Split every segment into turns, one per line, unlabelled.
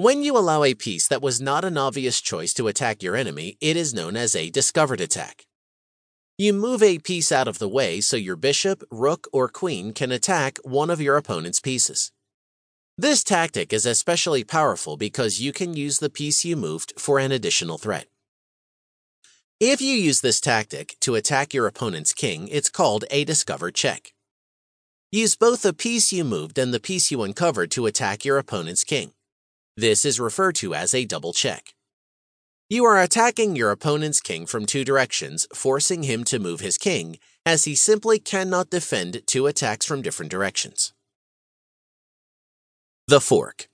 When you allow a piece that was not an obvious choice to attack your enemy, it is known as a discovered attack. You move a piece out of the way so your bishop, rook, or queen can attack one of your opponent's pieces. This tactic is especially powerful because you can use the piece you moved for an additional threat. If you use this tactic to attack your opponent's king, it's called a discovered check. Use both the piece you moved and the piece you uncovered to attack your opponent's king. This is referred to as a double check. You are attacking your opponent's king from two directions, forcing him to move his king, as he simply cannot defend two attacks from different directions. The Fork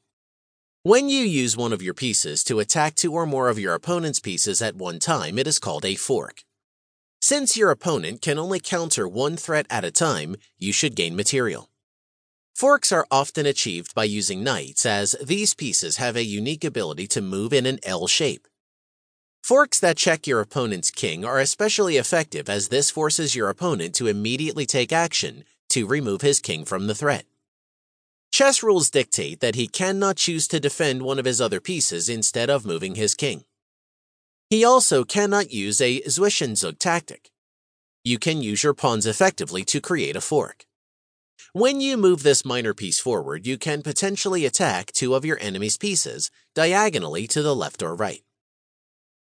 When you use one of your pieces to attack two or more of your opponent's pieces at one time, it is called a fork. Since your opponent can only counter one threat at a time, you should gain material. Forks are often achieved by using knights, as these pieces have a unique ability to move in an L shape. Forks that check your opponent's king are especially effective as this forces your opponent to immediately take action to remove his king from the threat. Chess rules dictate that he cannot choose to defend one of his other pieces instead of moving his king. He also cannot use a Zwischenzug tactic. You can use your pawns effectively to create a fork. When you move this minor piece forward, you can potentially attack two of your enemy's pieces diagonally to the left or right.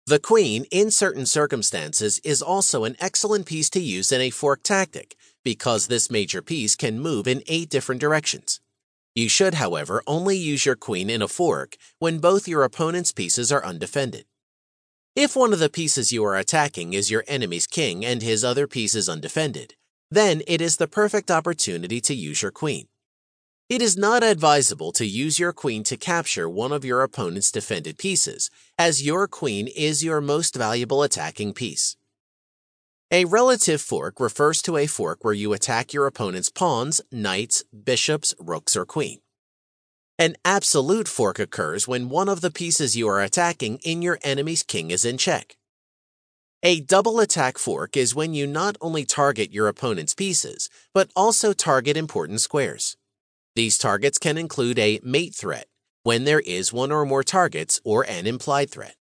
The queen, in certain circumstances, is also an excellent piece to use in a fork tactic because this major piece can move in eight different directions. You should, however, only use your queen in a fork when both your opponent's pieces are undefended. If one of the pieces you are attacking is your enemy's king and his other piece is undefended, then it is the perfect opportunity to use your queen. It is not advisable to use your queen to capture one of your opponent's defended pieces, as your queen is your most valuable attacking piece. A relative fork refers to a fork where you attack your opponent's pawns, knights, bishops, rooks, or queen. An absolute fork occurs when one of the pieces you are attacking in your enemy's king is in check. A double attack fork is when you not only target your opponent's pieces, but also target important squares. These targets can include a mate threat, when there is one or more targets, or an implied threat.